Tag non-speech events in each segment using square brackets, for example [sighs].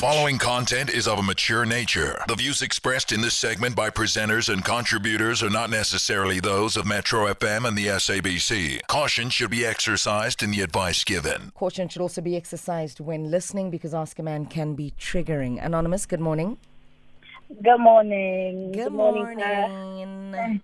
following content is of a mature nature. The views expressed in this segment by presenters and contributors are not necessarily those of Metro FM and the SABC. Caution should be exercised in the advice given. Caution should also be exercised when listening because Ask a Man can be triggering. Anonymous, good morning. Good morning. Good, morning. morning.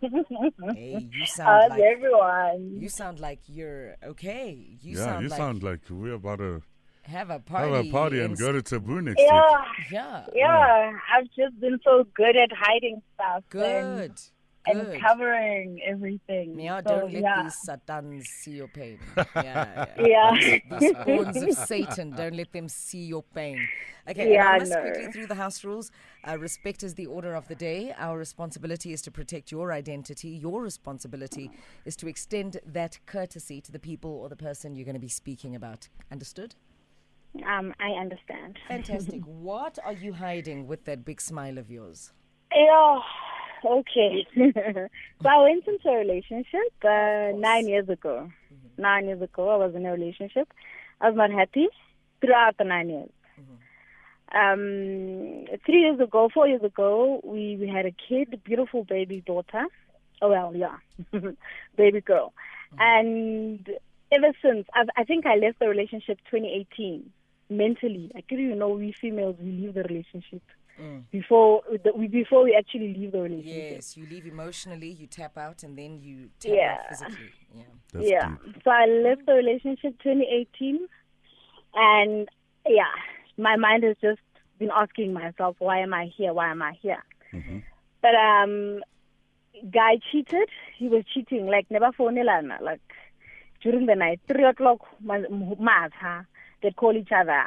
hey, you [laughs] How's sound like everyone? you sound like you're okay. You yeah, sound you like sound like we're about to have a party. have a party and in go to Taboo next week. Yeah, Yeah. yeah. I've just been so good at hiding stuff Good. and, Good. and covering everything. Yeah, So, don't let yeah. these satans see your pain. [laughs] Yeah, yeah. Yeah. the spawns of [laughs] Satan. Don't let them see your pain. Okay, Yeah, Anonymous, no. quickly through the house rules. Uh, respect is the order of the day. Our responsibility is to protect your identity. Your responsibility is to extend that courtesy to the people or the person you're going to be speaking about. Understood? Um, I understand. Fantastic. [laughs] what are you hiding with that big smile of yours? Yeah. Okay. [laughs] so I went into a relationship uh, nine years ago. Nine years ago, I was in a relationship. I was not happy throughout the nine years. Um, three years ago, four years ago, we, we had a kid, beautiful baby daughter. Oh well, yeah, [laughs] baby girl. And ever since, I've, I think I left the relationship 2018 mentally. I couldn't even know we females we leave the relationship before the, we before we actually leave the relationship. Yes, you leave emotionally, you tap out, and then you tap Yeah. out physically. Yeah. That's yeah. deep. So I left the relationship 2018, and yeah, my mind has just been asking myself, why am I here? Why am I here? But um, guy cheated. He was cheating like never phone like during the night, three o'clock, ma- matha, they call each other,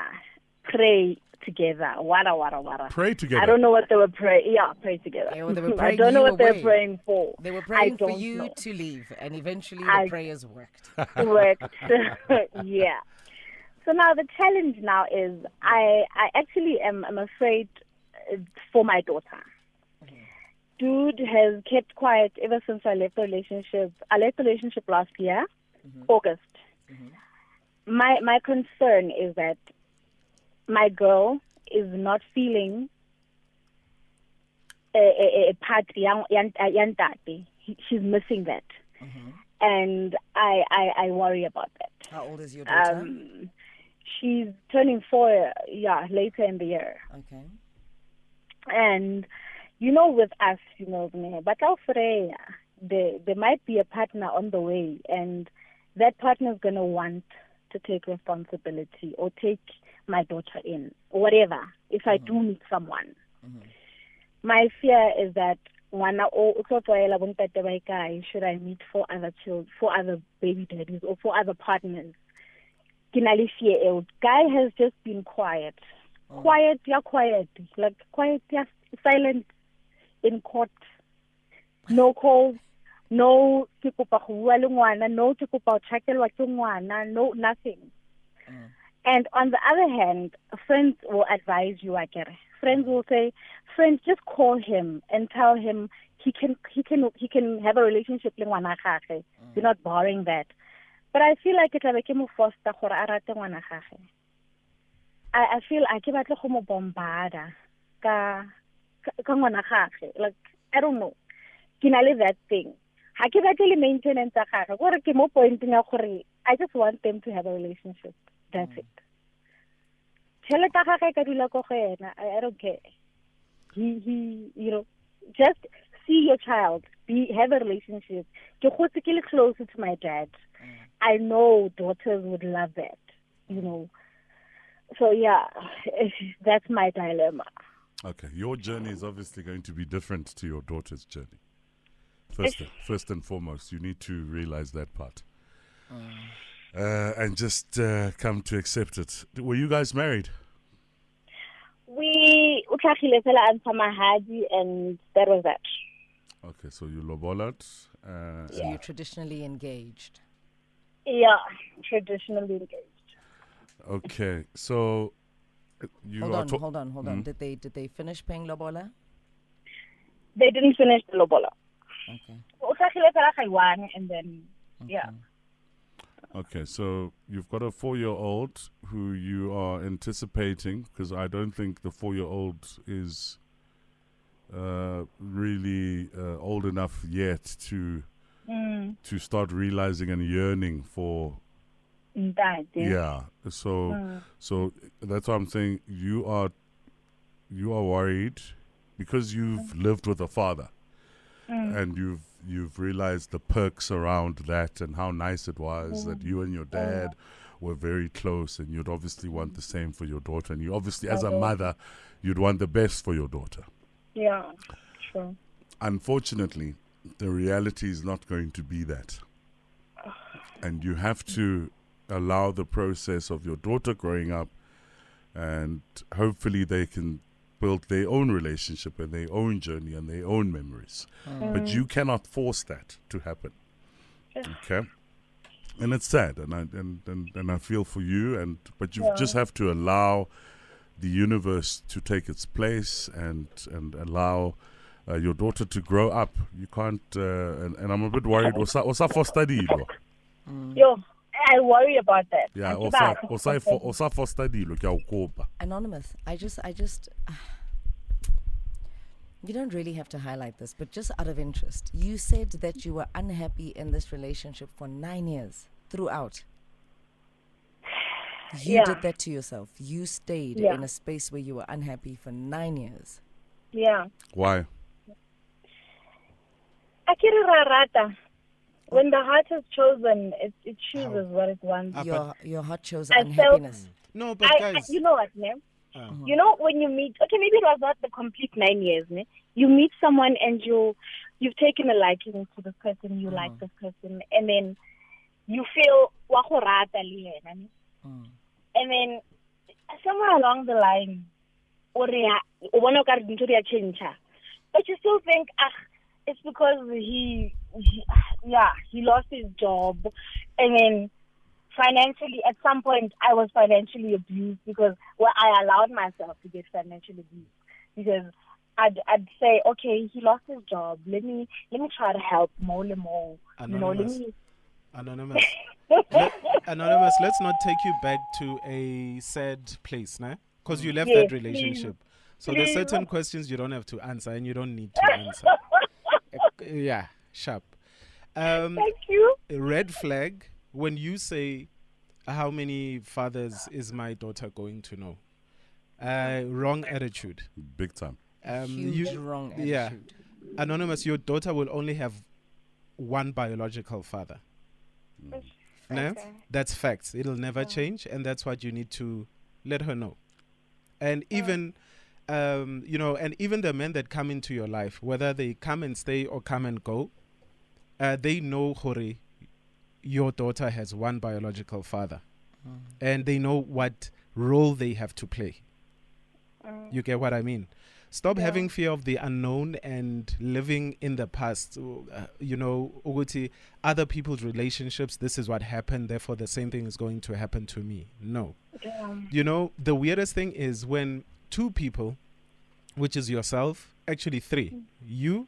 pray together, wada wada wada. Pray together. I don't know what they were praying. Yeah, pray together. Yeah, well, they were [laughs] I don't know you what they were praying for. They were praying for you know. to leave, and eventually I- the prayers worked. [laughs] [laughs] worked. yeah. So now the challenge now is I I actually am I'm afraid uh, for my daughter. Dude has kept quiet ever since I left the relationship. I left the relationship last year, August. My my concern is that my girl is not feeling a, a, a part. Uh, he- She's missing that, mm-hmm. and I, I I worry about that. How old is your daughter? Um, she's turning four, yeah, later in the year. okay. And you know, with us, you know, but Freya, uh, there there might be a partner on the way, and that partner is gonna want to take responsibility or take my daughter in, or whatever. If I do mm-hmm. meet someone, mm-hmm. my fear is that ngwana o o tlo tlwaela bontate ba ikae should I meet four other children, four other baby daddies, or four other partners. ke na le fear. Guy has just been quiet. Mm. Quiet, yeah, quiet. Like quiet, yeah, silent in court. No calls, no ke kopa go bua le ngwana, no ke kopa go tjhakelwa ke ngwana, no nothing. Mm. And on the other hand, friends will advise you, Akere. Friends will say, friends, just call him and tell him he can he can he can have a relationship le ngwana gagwe. Mm. You're not barring that. But I feel like ke tlabe ke mo foster gore a rate ngwana gagwe. I I feel a ke batle go mo bombarda ka ka ka ngwana gagwe. Like I don't know. Ke na le that thing. Ha ke batle le maintenance ya gagwe. Gore ke mo pointing ya gore I just want them to have a relationship. That's it. Tšhelete ya gagwe e ka dula ko go yena. I, don't care. He he you know just see your child be have a relationship. Ke gotse ke le closer to my dad. I know daughters would love that. You know. So yeah, [laughs] that's my dilemma. Okay, your journey is obviously going to be different to your daughter's journey. First, first and foremost, you need to realize that part, uh, and just uh, come to accept it. Were you guys married? We utlhagile fela a ntsha mahadi and that was that. Okay, so you lobolat. Uh, So you're traditionally engaged. Yeah, traditionally engaged. Okay, so you Hold are on, to- hold on, hold on. Did they did they finish paying lobola? They didn't finish the lobola. Okay. Utlhagile fela ga i one and then yeah. Okay, so you've got a four-year-old who you are anticipating because I don't think the four-year-old is uh, really uh, old enough yet to Mm, to start realizing and yearning for that. yeah. So Mm. so that's why I'm saying you are you are worried because you've lived with a father Mm. and you've you've realized the perks around that and how nice it was that you and your dad were very close and you'd obviously want the same for your daughter and you obviously as a mother you'd want the best for your daughter Yeah. Sure. unfortunately the reality is not going to be that [sighs] and you have to allow the process of your daughter growing up and hopefully they can build their own relationship and their own journey and their own memories. But you cannot force that to happen. Okay? And it's sad and I, and, and, and I feel for you and but you just have to allow the universe to take its place and and allow uh, your daughter to grow up. You can't uh, and, and I'm a bit worried. What's that what's that for study lo? Yo, I worry about that. yeah Anti- what's that what's that for what's that for study lo? Ke a o kopa. Anonymous, I just, I just. [sighs] You don't really have to highlight this, but just out of interest, you said that you were unhappy in this relationship for nine years throughout. You Yeah. did that to yourself. You stayed Yeah. in a space where you were unhappy for nine years. Yeah. why Akira rata. When the heart is chosen, it, it chooses what it wants. Ah, your your heart chose I felt- unhappiness. No, but I, I, guys, you know what, ne? uh, You know when you meet, okay, maybe it was not the complete nine years, ne? You meet someone and you, you've taken a liking to this person, you like this person, and then you feel wa go rata le yena. Mm. and then somewhere along the line, o re ha- o bona okare dintho di a change, but you still think, ah, it's because he, he, yeah, he lost his job, and then financially, at some point, I was financially abused because well, I allowed myself to get financially abused because I'd I'd say, okay, he lost his job. Let me let me try to help more and more. You know, Anonymous. anonymous. Let- anonymous, let's not take you back to a sad place, nah? Because you left Yes, that relationship. So there's certain questions you don't have to answer and you don't need to answer. Yeah, sharp. Um, Thank you. red flag when you say how many fathers is my daughter going to know? Uh, wrong attitude. Big time. Um, Huge you, wrong yeah. anonymous your daughter will only have one biological father. No? that's facts. It'll never change and that's what you need to let her know. And even um, you know and even the men that come into your life whether they come and stay or come and go uh, they know Hori, your daughter has one biological father. And they know what role they have to play. You get what i mean? Stop having fear of the unknown and living in the past. Uh, you know ukuthi other people's relationships this is what happened therefore the same thing is going to happen to me. No. You know the weirdest thing is when two people which is yourself actually three you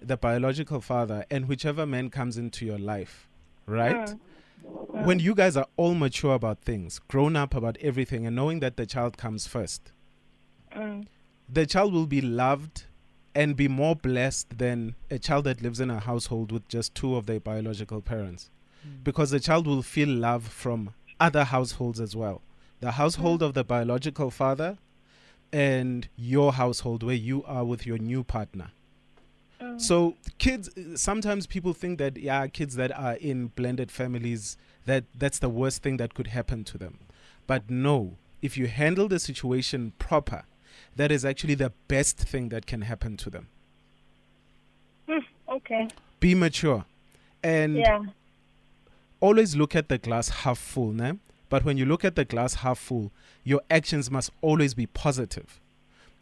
the biological father and whichever man comes into your life right? Uh, uh. When you guys are all mature about things grown up about everything and knowing that the child comes first Mm. the child will be loved and be more blessed than a child that lives in a household with just two of their biological parents. Mm. Because the child will feel love from other households as well. The household of the biological father and your household where you are with your new partner oh. so kids sometimes people think that yeah kids that are in blended families that that's the worst thing that could happen to them but no if you handle the situation proper that is actually the best thing that can happen to them hmm, Okay. be mature and Yeah. always look at the glass half full né? But when you look at the glass half full your actions must always be positive.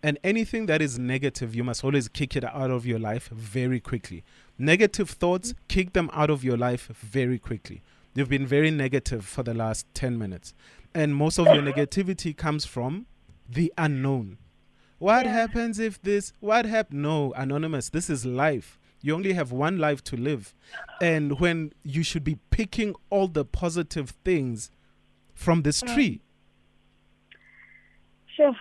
and anything that is negative you must always kick it out of your life very quickly. Negative thoughts kick them out of your life very quickly. You've been very negative for the last 10 minutes. And most of your negativity comes from the unknown. What happens if this? What happened no anonymous this is life. You only have one life to live. And when you should be picking all the positive things from this Mm. tree. Sure.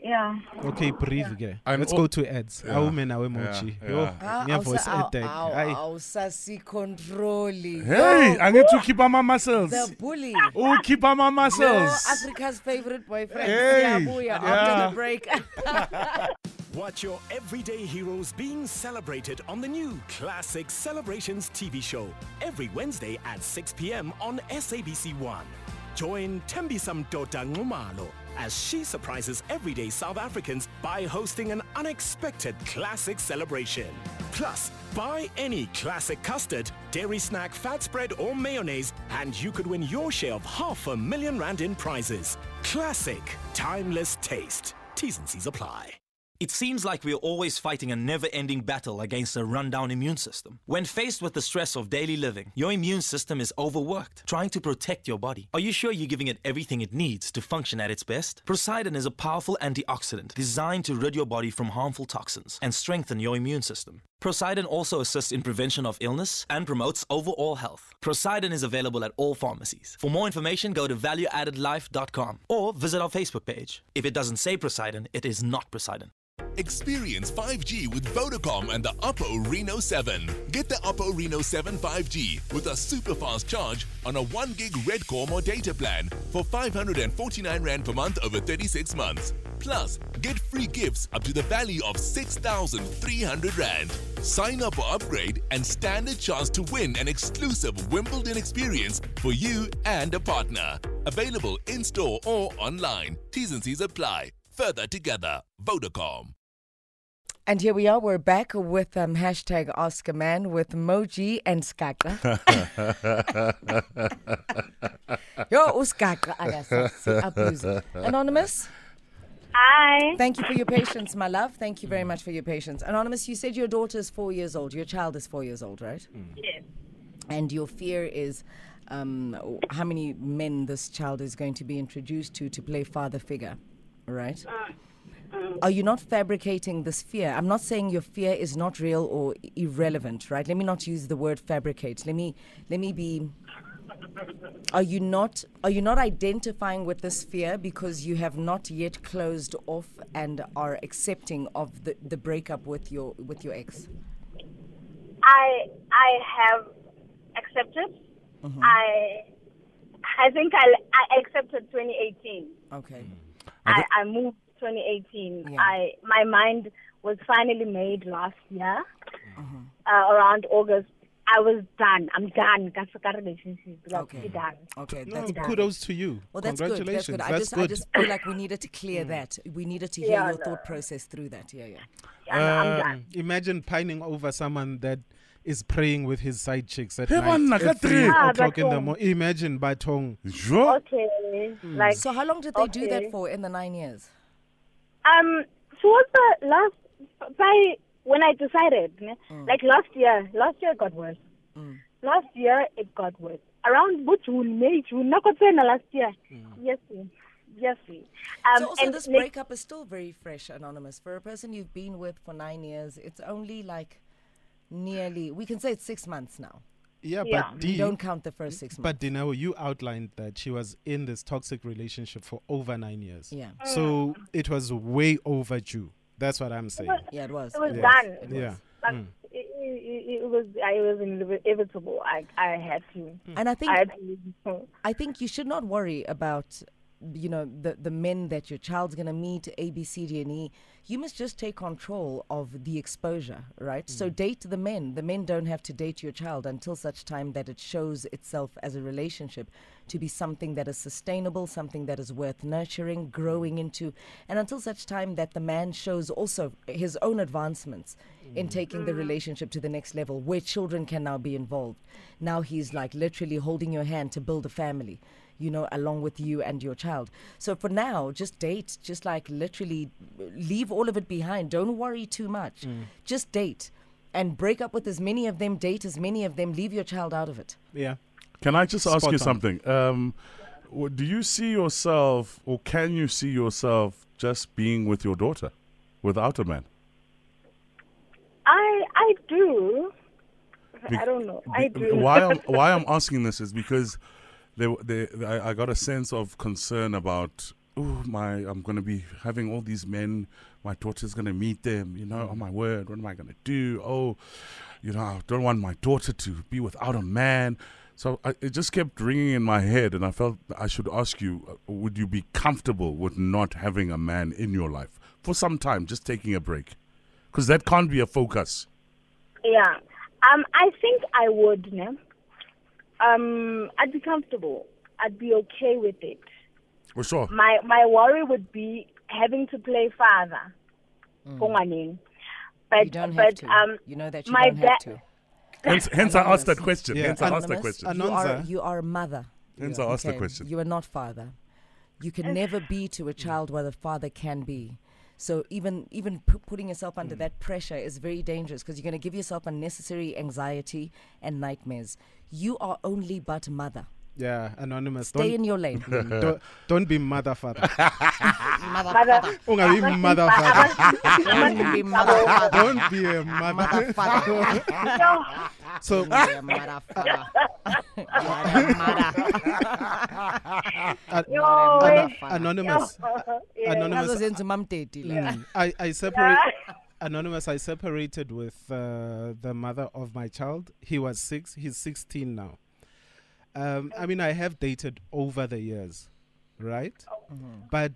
Yeah. Okay, breathe again. And Let's go to ads. Yeah, Awume nawe mochi. yeah, Yo, yeah. Ah, ngiyavoice awusa- attack. aw- Hayi. aw- awusasicontroli. Hey, Yo, I need to keep on my muscles. The bully. Oh, keep on my Yo, muscles. Africa's favorite boyfriend. Hey, Siyabuya after yeah. the break. [laughs] Watch your everyday heroes being celebrated on the new Classic Celebrations TV show every Wednesday at 6 p.m. on SABC1. Join Thembisa Mdoda Nxumalo as she surprises everyday South Africans by hosting an unexpected classic celebration. Plus, buy any classic custard, dairy snack, fat spread, or mayonnaise, and you could win your share of half a million rand in prizes. Classic, timeless taste. T's and C's apply. It seems like we're always fighting a never ending battle against a rundown immune system. When faced with the stress of daily living, your immune system is overworked, trying to protect your body. Are you sure you're giving it everything it needs to function at its best? Poseidon is a powerful antioxidant designed to rid your body from harmful toxins and strengthen your immune system. Poseidon also assists in prevention of illness and promotes overall health. Poseidon is available at all pharmacies. For more information, go to valueaddedlife.com or visit our Facebook page. If it doesn't say Poseidon, it is not Poseidon. Experience 5G with Vodacom and the Oppo Reno 7. Get the Oppo Reno 7 5G with a super fast charge on a 1 gig Redcom or data plan for 549 Rand per month over 36 months. Plus, get free gifts up to the value of 6,300 Rand. Sign up or upgrade and stand a chance to win an exclusive Wimbledon experience for you and a partner. Available in store or online. T's and C's apply. Further together, Vodacom. and here we are. We're back with um, hashtag Ask a Man with Moji and Skaka. [laughs] [laughs] Yo, uskaka. Anonymous, Hi. thank you for your patience, my love. Thank you very much for your patience. Anonymous, you said your daughter is four years old. Your child is four years old, right? Mm. Yes. And your fear is um, how many men this child is going to be introduced to to play father figure, right? Uh, um. Are you not fabricating this fear? I'm not saying your fear is not real or irrelevant, right? Let me not use the word fabricate. Let me let me be are you not are you not identifying with this fear because you have not yet closed off and are accepting of the, the breakup with your with your ex? I I have accepted. I I think I I accepted 2018. Okay. I, I moved 2018. Yeah. I my mind was finally made last year, uh, around August. I was done. I'm done. Ka se ka relationship. Like, Okay. ke done. Okay, that's good. kudos to you. Well, that's good. That's good. I That's just, I just feel like we needed to clear that. We needed to hear Yeah, your no. thought process through that. Yeah, yeah. Yeah, no, I'm Uh, done. imagine pining over someone that is praying with his side chicks at Hey, man, night naka at three three. Ah, o'clock in the morning. Imagine Batong. Sure. Okay. Like So, how long did they do that for in the nine years? um towards the last by when I decided, ne, mm. like last year, last year it got worse. Mm. Last year it got worse. Around but June, May, June, Nakotena last year. Mm. Yes, yes, yes. Um, so, also, and this like- breakup is still very fresh, Anonymous. For a person you've been with for nine years, it's only like nearly, we can say it's six months now. Yeah, Yeah. but We D, don't count the first six months. but Dinao, you outlined that she was in this toxic relationship for over nine years. yeah, So it was way overdue. That's what I'm saying. yeah, it was. It was It done. It Yeah. was. Like, hmm. it, it, it was I was inevitable. I I had to. Hmm. And I think I had to. I think you should not worry about you know the the men that your child's going to meet A B C D and E you must just take control of the exposure right? So mm. date the men. The men don't have to date your child until such time that it shows itself as a relationship to be something that is sustainable something that is worth nurturing growing into and until such time that the man shows also his own advancements in mm. taking the mm. relationship to the next level where children can now be involved. Now he's like literally holding your hand to build a family you know, along with you and your child. So for now, just date, just like literally leave all of it behind. Don't worry too much. Just date and break up with as many of them, date as many of them, leave your child out of it. Yeah. Can I just ask Spot you on. something? Um, do you see yourself, or can you see yourself just being with your daughter without a man? I I I do. Be- I don't know. be- I do. Why I'm [laughs] why I'm asking this is because there, there, I, I got a sense of concern about. Oh my! I'm going to be having all these men. My daughter's going to meet them. You know, oh my word! What am I going to do? Oh, you know, I don't want my daughter to be without a man. So I, it just kept ringing in my head, and I felt I should ask you: uh, Would you be comfortable with not having a man in your life for some time, just taking a break? Because that can't be a focus. Yeah. Um, I think I would, ne? Um, I'd be comfortable. I'd be okay with it. For sure. My my worry would be having to play father. for ngwaneng. But Mm. You don't have but to. um, you know that you my don't have to. Hence, [laughs] hence I asked that question. Yeah, Hence I asked that question. You are, you are a mother. Hence I asked the question. You are not father. You can never be to a child what a father can be. So even even p- putting yourself under Mm. that pressure is very dangerous because you're going to give yourself unnecessary anxiety and nightmares. You are only but mother. Yeah, anonymous. Stay Don't, in your lane. [laughs] don't, don't be mother father. mother, father. Don't be mother father. Don't be a mother. Mother father. no, So Be a mother father. You are a mother. yo, Mother wait. father. anonymous. Anonymous. Nazo zenza umamteti la. Mm, I, I separate anonymous. I separated with uh, the mother of my child. He was six. He's sixteen now. Um, I mean, I have dated over the years, right? But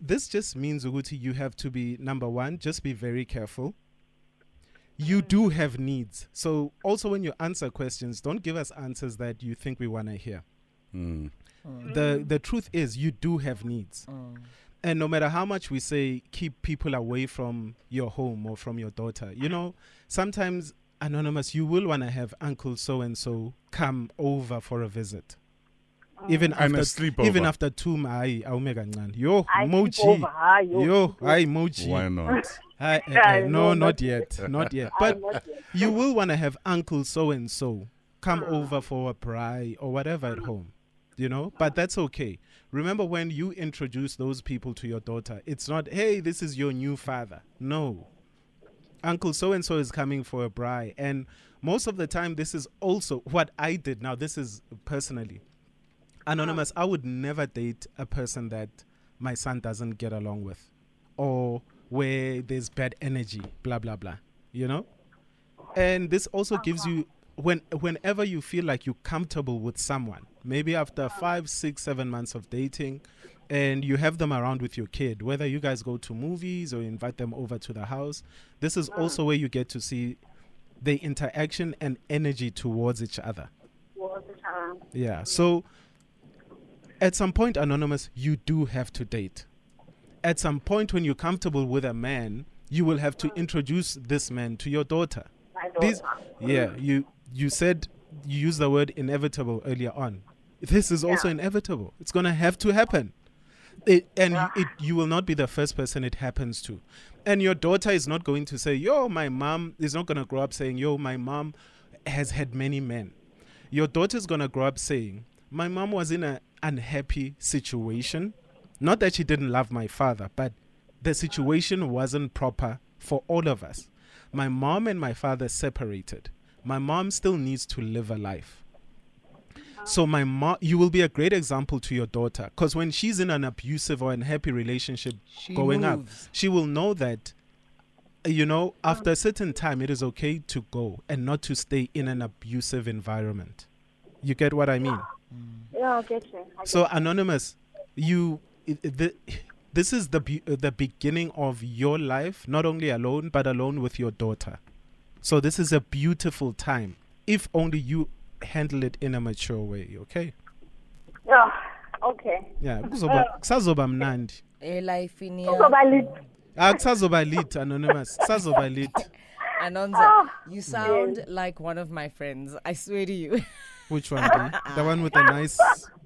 this just means Uguti, you have to be number one. Just be very careful. You do have needs. So also when you answer questions, don't give us answers that you think we want to hear. Mm. The the truth is you do have needs. And no matter how much we say keep people away from your home or from your daughter, you know, sometimes anonymous you will want to have uncle so and so come over for a visit. Even And a after sleepover. even after two hayi awumeka kancane. Yo I mochi. sleep ah, yo. Yo, hi mochi. Why not? [laughs] Hi, Yeah, no, no, not not yet. Not yet. [laughs] But not yet. you will want to have uncle so and so come over for a braai or whatever at home, you know. But that's okay. Remember when you introduce those people to your daughter, it's not, hey, this is your new father. No, uncle so and so is coming for a braai, and most of the time, this is also what I did. Now, this is personally anonymous. I would never date a person that my son doesn't get along with, or where there's bad energy, blah blah blah. You know, and this also gives you when whenever you feel like you're comfortable with someone, maybe after five, six, seven months of dating, and you have them around with your kid, whether you guys go to movies or invite them over to the house, this is also where you get to see the interaction and energy towards each other. Was it, um, Yeah. So at some point, Anonymous, you do have to date. At some point, when you're comfortable with a man, you will have to introduce this man to your daughter. my daughter. yeah, you you said you used the word inevitable earlier on. This is also Yeah. inevitable. It's gonna have to happen. It, and you- it, you will not be the first person it happens to. And your daughter is not going to say, Yo, my mom is not going to grow up saying, Yo, my mom has had many men. Your daughter is going to grow up saying, My mom was in an unhappy situation. Not that she didn't love my father, but the situation wasn't proper for all of us. My mom and my father separated. My mom still needs to live a life. So my mom, you will be a great example to your daughter, because when she's in an abusive or unhappy relationship She going up, she will know that, you know, after a certain time, it is okay to go and not to stay in an abusive environment. You get what I mean? Yeah, I get you. I get So anonymous, you, it, it- the, this is the be- uh, the beginning of your life, not only alone but alone with your daughter. So this is a beautiful time, if only you handle it in a mature way. Okay. Yeah, okay. Yeah, kuzoba uh, kusazoba mnandi. Eh, elifini Kuzoba lit- Ah kusazoba lit anonymous. Kusazoba lit. Anonza, ah. you sound like one of my friends. I swear to you. Which one? B? The one with the nice [laughs]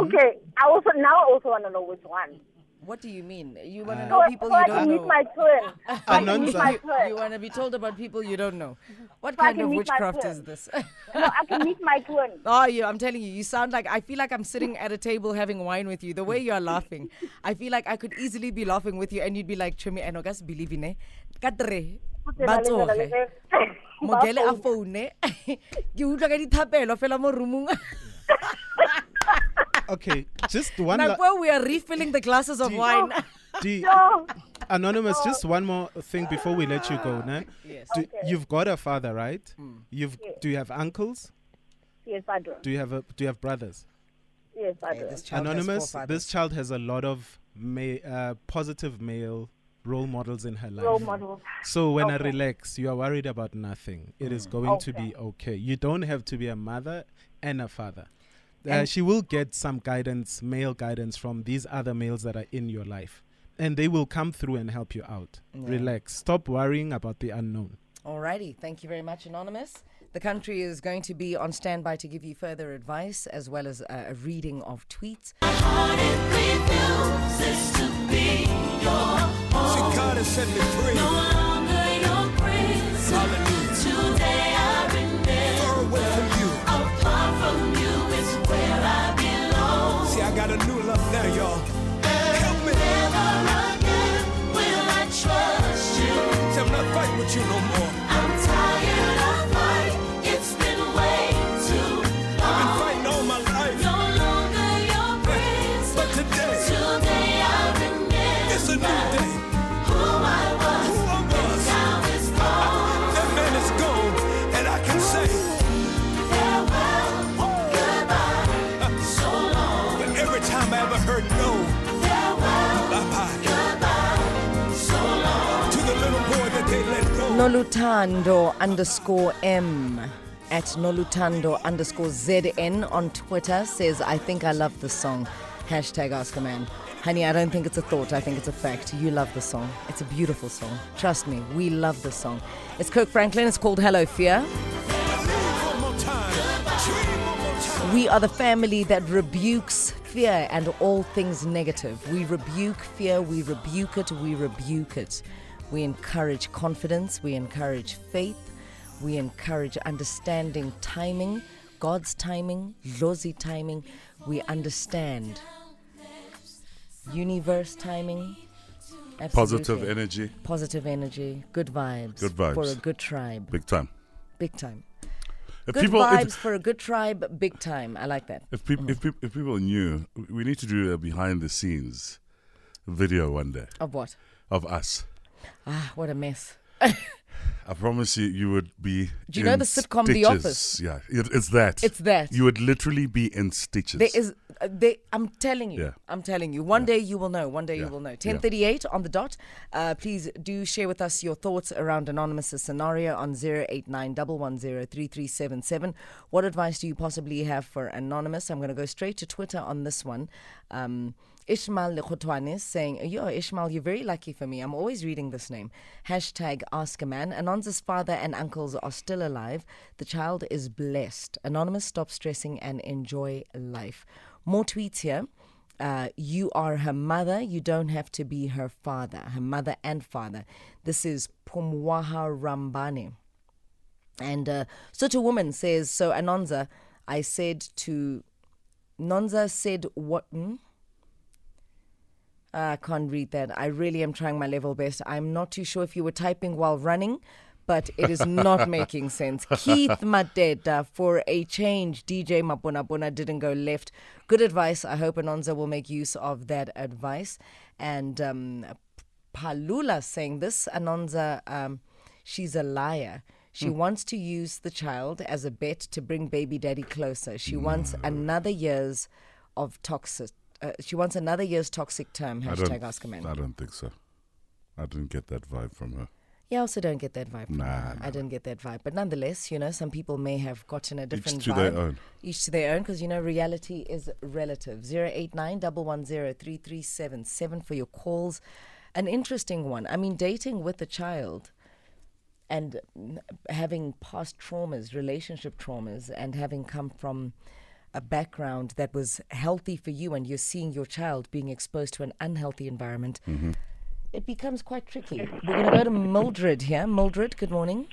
Okay, I also now I also want to know which one. What do you mean? You want to Uh, know So, people so you don't know? my twin. So I can meet Anonza. my twin. you want to be told about people you don't know. What So kind of witchcraft is this? No, I can meet my twin. [laughs] Oh, you, I'm telling you, you sound like I feel like I'm sitting at a table having wine with you. The way you are laughing, I feel like I could easily be laughing with you, and you'd be like, "Chumi, I no gas believe in it." Katre, Batsoge. [laughs] mogele a foune [laughs] ke utlwa ka dithapelo fela mo roomong Okay, just [laughs] one. la- nako we are refilling the glasses of Do- wine do you- [laughs] Anonymous, just one more thing before we let you go. Nah? Yes. Do, You've got a father, right? You've do you have uncles? Yes, I do. Do you have a do you have brothers? Yes, I Okay, do. this Anonymous, this child has a lot of ma- uh, positive male role models in her life. Role model. So when I relax, you are worried about nothing. It is going to be okay. You don't have to be a mother and a father. Uh, she will get some guidance, male guidance from these other males that are in your life. And they will come through and help you out. Yeah. Relax. Stop worrying about the unknown. Alrighty, thank you very much, Anonymous. The country is going to be on standby to give you further advice as well as uh, a reading of tweets. See, God has set me free. Hallelujah. Got a new love now, y'all. Help me. See, I'm not fighting with you no more. Nolutando underscore M at Nolutando underscore ZN on Twitter says, I think I love this song. Hashtag ask a man. Honey, I don't think it's a thought. I think it's a fact. You love the song. It's a beautiful song. Trust me, we love the song. It's Kirk Franklin. It's called Hello Fear. We are the family that rebukes fear and all things negative. We rebuke fear, we rebuke it, we rebuke it. We encourage confidence, we encourage faith, we encourage understanding timing, God's timing, Lozi timing. We understand universe timing. Positive energy, Positive energy, good vibes. Good vibes. For a good tribe. big time. Big time. If Good people, vibes if, for a good tribe, big time. I like that. if, peop mm. if, peop if people knew, we need to do a behind the scenes video one day Of what? of us. Ah, what a mess. I promise you, you would be. Do you know the sitcom The. Office? Yeah, it, it's that. It's that. You would literally be in stitches. There is, uh, there, I'm telling you, Yeah. I'm telling you. One day you will know. One day Yeah. you will know. Yeah. 10:38 on the dot. Uh, please do share with us your thoughts around anonymous scenario on 0891103377. What advice do you possibly have for anonymous? I'm going to go straight to Twitter on this one. Um, Ishmael Lekhotwane saying, Yo, Ishmael, you're very lucky for me. I'm always reading this name. Hashtag Ask a Man. Anonza's father and uncles are still alive. The child is blessed. Anonymous, stop stressing and enjoy life. More tweets here. Uh, you are her mother. You don't have to be her father, her mother and father. This is Pumwaha Rambane. And uh, such a woman says, So, Anonza, I said to. Nonza said, What? Hmm? I can't read that. I really am trying my level best. I'm not too sure if you were typing while running, but it is not [laughs] making sense. Keith Madeda, for a change, DJ Mabona didn't go left. Good advice. I hope Anonza will make use of that advice. And um, Palula saying this, Anonza, um, she's a liar. She wants to use the child as a bet to bring baby daddy closer. She wants another year's of toxic. Uh, she wants another year's toxic term. Hashtag ask a man. I don't think so. I didn't get that vibe from her. Yeah, I also don't get that vibe. From Nah, her. nah, I didn't get that vibe. But nonetheless, you know, some people may have gotten a different Each to vibe. their own. Each to their own, because you know, reality is relative. Zero eight nine double one zero three three seven seven for your calls. An interesting one. I mean, dating with a child and having past traumas, relationship traumas, and having come from a background that was healthy for you, and you're seeing your child being exposed to an unhealthy environment, it becomes quite tricky. We're going to go to Mildred here. Mildred, good morning.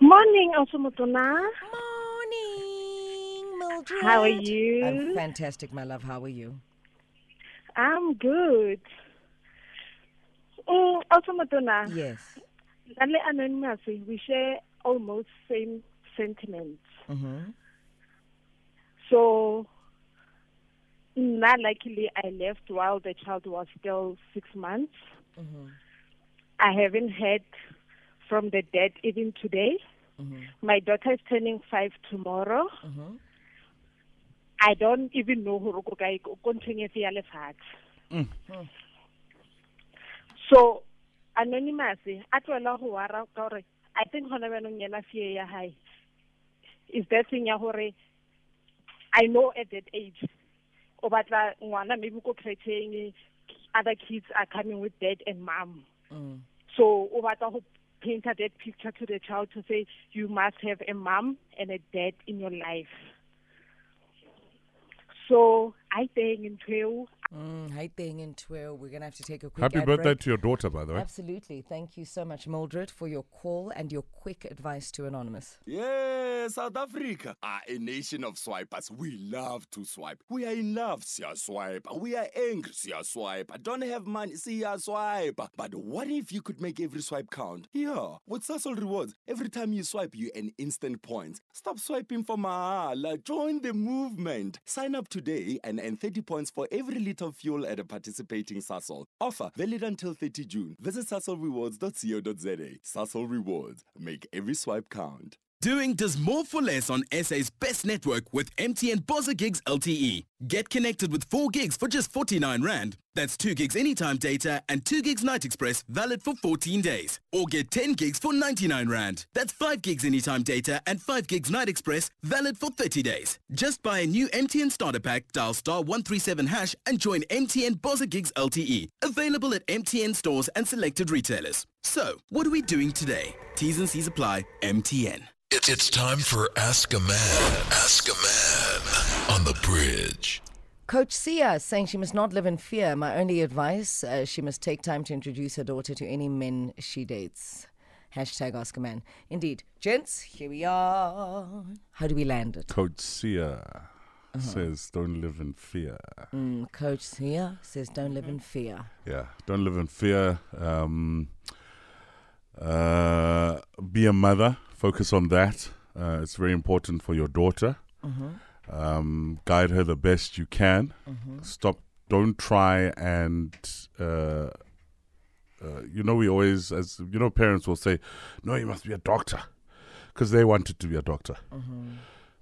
Morning, Osumotona. Morning, Mildred. How are you? I'm fantastic, my love. How are you? I'm good. Mm, Osumotona, Yes. Nale Anonymous, we share almost same sentiments. Mm-hmm. So, not luckily, I left while the child was still six months. Mm-hmm. I haven't heard from the dad even today. Mm-hmm. My daughter is turning five tomorrow. Mm-hmm. I don't even know who go kae ko nthong efe ya lefatshe. Mm. So anonymous a tloela go wara ka gore I think gona bjanong yena fear ya hae is that thing ya gore I know at that age o batla ngwana maybe ko kreteng other kids are coming with dad and mom. Mm. So o batla go paint that picture to the child to say you must have a mom and a dad in your life. So I think in twelve. Mm, hi, thing in twelve. We're gonna have to take a quick. Happy birthday break. to your daughter, by the way. Absolutely. Thank you so much, Mildred, for your call and your quick advice to Anonymous. Yeah, South Africa are a nation of swipers. We love to swipe. We are in love, siya swipe. We are angry, siya swipe. Don't have money, siya swipe. But what if you could make every swipe count? Yeah, with Sasol Rewards, every time you swipe, you an instant points. Stop swiping for mahala. Join the movement. Sign up today and earn 30 points for every liter of fuel at a participating Sasol. Offer valid until 30 June. Visit sasolrewards.co.za. Sasol Rewards. Make every swipe count. Doing does more for less on SA's best network with MTN Bossa Gigs LTE. Get connected with 4 gigs for just 49 Rand. That's 2 gigs anytime data and 2 gigs Night Express valid for 14 days. Or get 10 gigs for 99 Rand. That's 5 gigs anytime data and 5 gigs Night Express valid for 30 days. Just buy a new MTN starter pack, dial star 137 hash and join MTN Bossa Gigs LTE. Available at MTN stores and selected retailers. So, what are we doing today? T's and C's apply. MTN. It's, it's time for Ask a Man. Ask a Man on the bridge. Coach Sia saying she must not live in fear. My only advice: uh, she must take time to introduce her daughter to any men she dates. Hashtag Ask a Man. Indeed, gents, here we are. How do we land it? Coach Sia says, "Don't live in fear." Mm, Coach Sia says, "Don't live in fear." Yeah, don't live in fear. Um, uh, be a mother. Focus on that. Uh, it's very important for your daughter. Um, guide her the best you can. Stop. Don't try and. Uh, uh, you know, we always, as you know, parents will say, "No, you must be a doctor," because they wanted to be a doctor.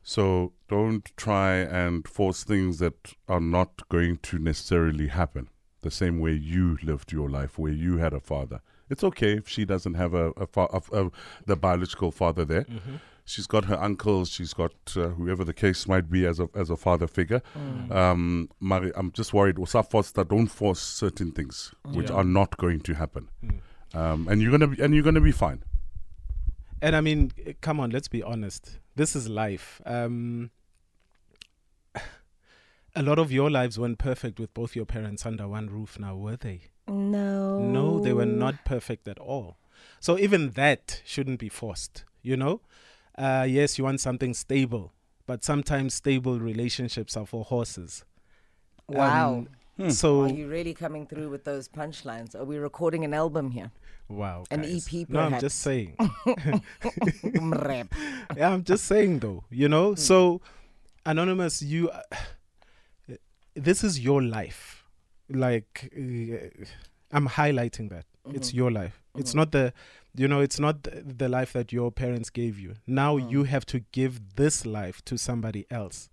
So don't try and force things that are not going to necessarily happen. The same way you lived your life, where you had a father. It's okay if she doesn't have a, a, fa- a, a the biological father there. She's got her uncles. She's got uh, whoever the case might be as a as a father figure. Um, Mari, I'm just worried. Usa Foster, don't force certain things which Yeah. are not going to happen. Um, and you're gonna be, and you're gonna be fine. And I mean, eh, come on, let's be honest. This is life. Um, [sighs] a lot of your lives weren't perfect with both your parents under one roof now, were they? No. No, they were not perfect at all. So even that shouldn't be forced, you know? Uh, yes, you want something stable, but sometimes stable relationships are for horses. Wow. Um, So, Are you really coming through with those punchlines? Are we recording an album here? wow. An guys. EP, No, I'm just saying. [laughs] [laughs] Yeah, I'm just saying though, you know. So, anonymous, you, uh, this is your life. Like, uh, I'm highlighting that it's your life. It's not the, you know, it's not the, the life that your parents gave you. Now you have to give this life to somebody else.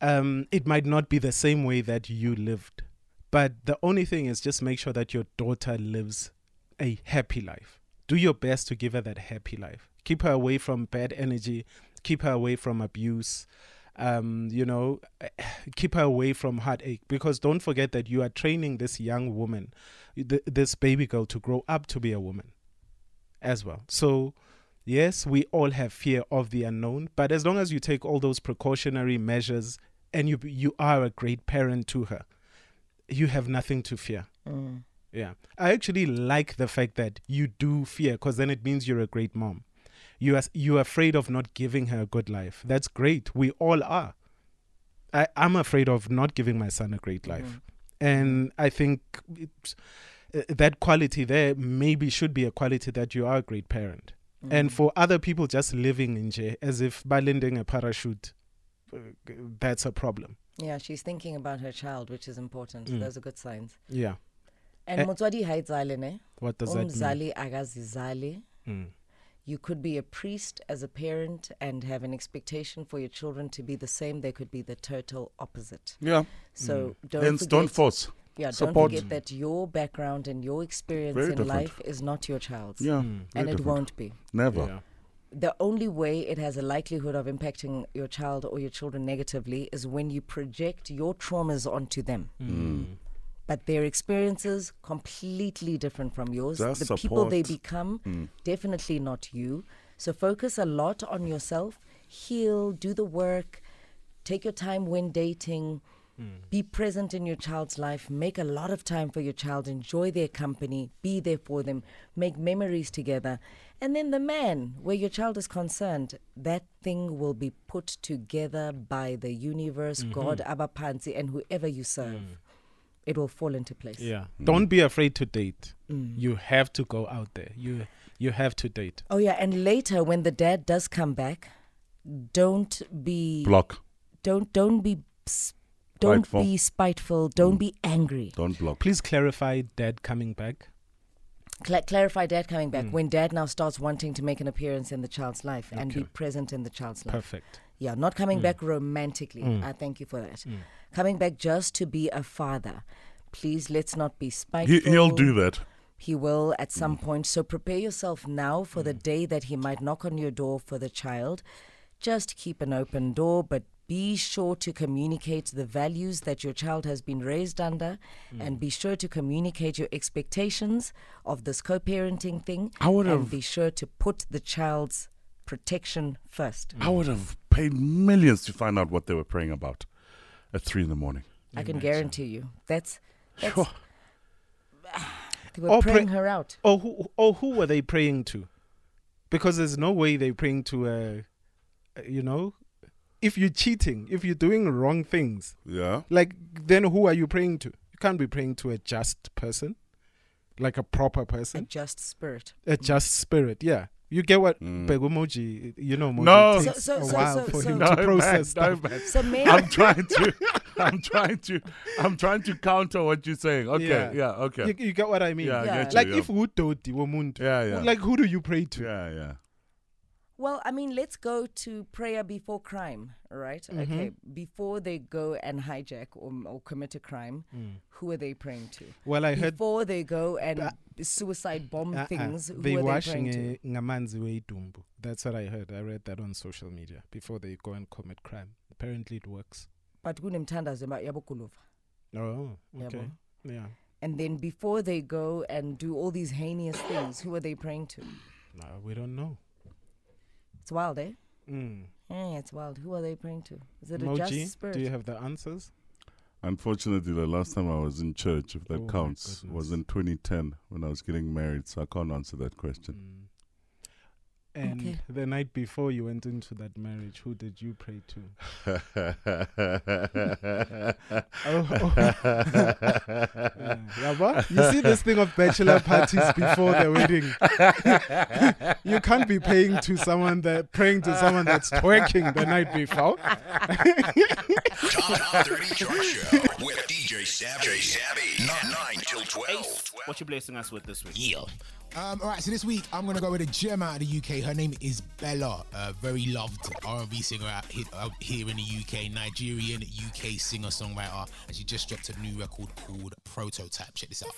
Um, it might not be the same way that you lived, but the only thing is just make sure that your daughter lives a happy life. Do your best to give her that happy life. Keep her away from bad energy. Keep her away from abuse. Um, you know, keep her away from heartache because don't forget that you are training this young woman, th- this baby girl, to grow up to be a woman as well. So, yes, we all have fear of the unknown, but as long as you take all those precautionary measures and you you are a great parent to her, you have nothing to fear. Yeah. I actually like the fact that you do fear because then it means you're a great mom. You are you are afraid of not giving her a good life. That's great. We all are. I, I'm afraid of not giving my son a great life. And I think uh, that quality there maybe should be a quality that you are a great parent. And for other people just living in jail as if by lending a parachute, uh, that's a problem. Yeah, she's thinking about her child, which is important. Mm. Those are good signs. Yeah. And motswadi haizale ne? What does that mean? Umzali akazizali. Mm. You could be a priest as a parent and have an expectation for your children to be the same. They could be the total opposite. Yeah. So don't Hence, forget, don't force. Yeah, Support. don't forget that your background and your experience Very in different. life is not your child's. Yeah, Mm. and it different. won't be. Never. Yeah. The only way it has a likelihood of impacting your child or your children negatively is when you project your traumas onto them. Mm. But their experiences completely different from yours. Just the people they become, Mm. definitely not you. So focus a lot on yourself. Heal, do the work, take your time when dating. Hmm. Be present in your child's life. Make a lot of time for your child. Enjoy their company. Be there for them. Make memories together. And then the man, where your child is concerned, that thing will be put together by the universe, mm-hmm. God, Abapansi, and whoever you serve. Mm. It will fall into place. Yeah. Mm. Don't be afraid to date. Mm. You have to go out there. You you have to date. Oh yeah, and later when the dad does come back, don't be Block. Don't don't be don't Spiteful. be spiteful. Don't Mm. be angry. Don't block. Please clarify dad coming back. Cla- clarify dad coming back Mm. when dad now starts wanting to make an appearance in the child's life and be present in the child's life. Perfect. Yeah, not coming Mm. back romantically. Mm. I thank you for that. Mm. Coming back just to be a father. Please let's not be spiteful. He, he'll do that. He will at some point. So prepare yourself now for the day that he might knock on your door for the child. Just keep an open door, but be sure to communicate the values that your child has been raised under and be sure to communicate your expectations of this co parenting thing. I would and have- be sure to put the child's protection first. I would have paid millions to find out what they were praying about at three in the morning. I can guarantee you. That's, that's Sure. [sighs] they were Or pray- praying her out. Or who or who were they praying to? Because there's no way they're praying to uh, uh, you know, if you're cheating, if you're doing wrong things, Yeah. like then who are you praying to? You can't be praying to a just person, like a proper person. A just spirit. a just spirit. Yeah, you get what Mm. Begumoji, you know, Moji No. takes So- so- a so- while so- for so- him No, to man, process no, man. So maybe I'm trying to, [laughs] I'm trying to, I'm trying to counter what you're saying. Okay, Yeah. yeah, okay. You, you get what I mean? Yeah, I Yeah. get you, Like yeah. if Udodi womuntu, Yeah, yeah. like who do you pray to? yeah, yeah. Well, I mean, let's go to prayer before crime, right? Mm-hmm. Okay, before they go and hijack or, or commit a crime, who are they praying to? Well, I heard before they go and Uh, suicide bomb Uh-uh. things, who they are they washing praying to? That's what I heard. I read that on social media before they go and commit crime. Apparently, it works. But kunemthandazo yabokuluva. Oh, okay. Yeah. And then before they go and do all these heinous things, who are they praying to? No, we don't know. It's wild, eh? Mm. Yeah, it's wild. Who are they praying to? Is it a just spirit? do you have the answers? Unfortunately, the last time I was in church, if that Oh counts, was in 2010 when I was getting married. So I can't answer that question. Mm. And Okay. the night before you went into that marriage, who did you pray to? [laughs] Oh, oh. [laughs] Yeah, yabo? You see this thing of bachelor parties before the wedding. [laughs] you can't be paying to someone that praying to someone that's twerking the night before. Top 30 Chart Show with DJ Savvy. Savvy. 9 till 12. What you blessing us with this week? Yeah. Um, all right, so this week I'm gonna go with a gem out of the UK. Her name is Bella, a very loved R&B singer out here, out here in the UK, Nigerian UK singer songwriter, and she just dropped a new record called Prototype. Check this out.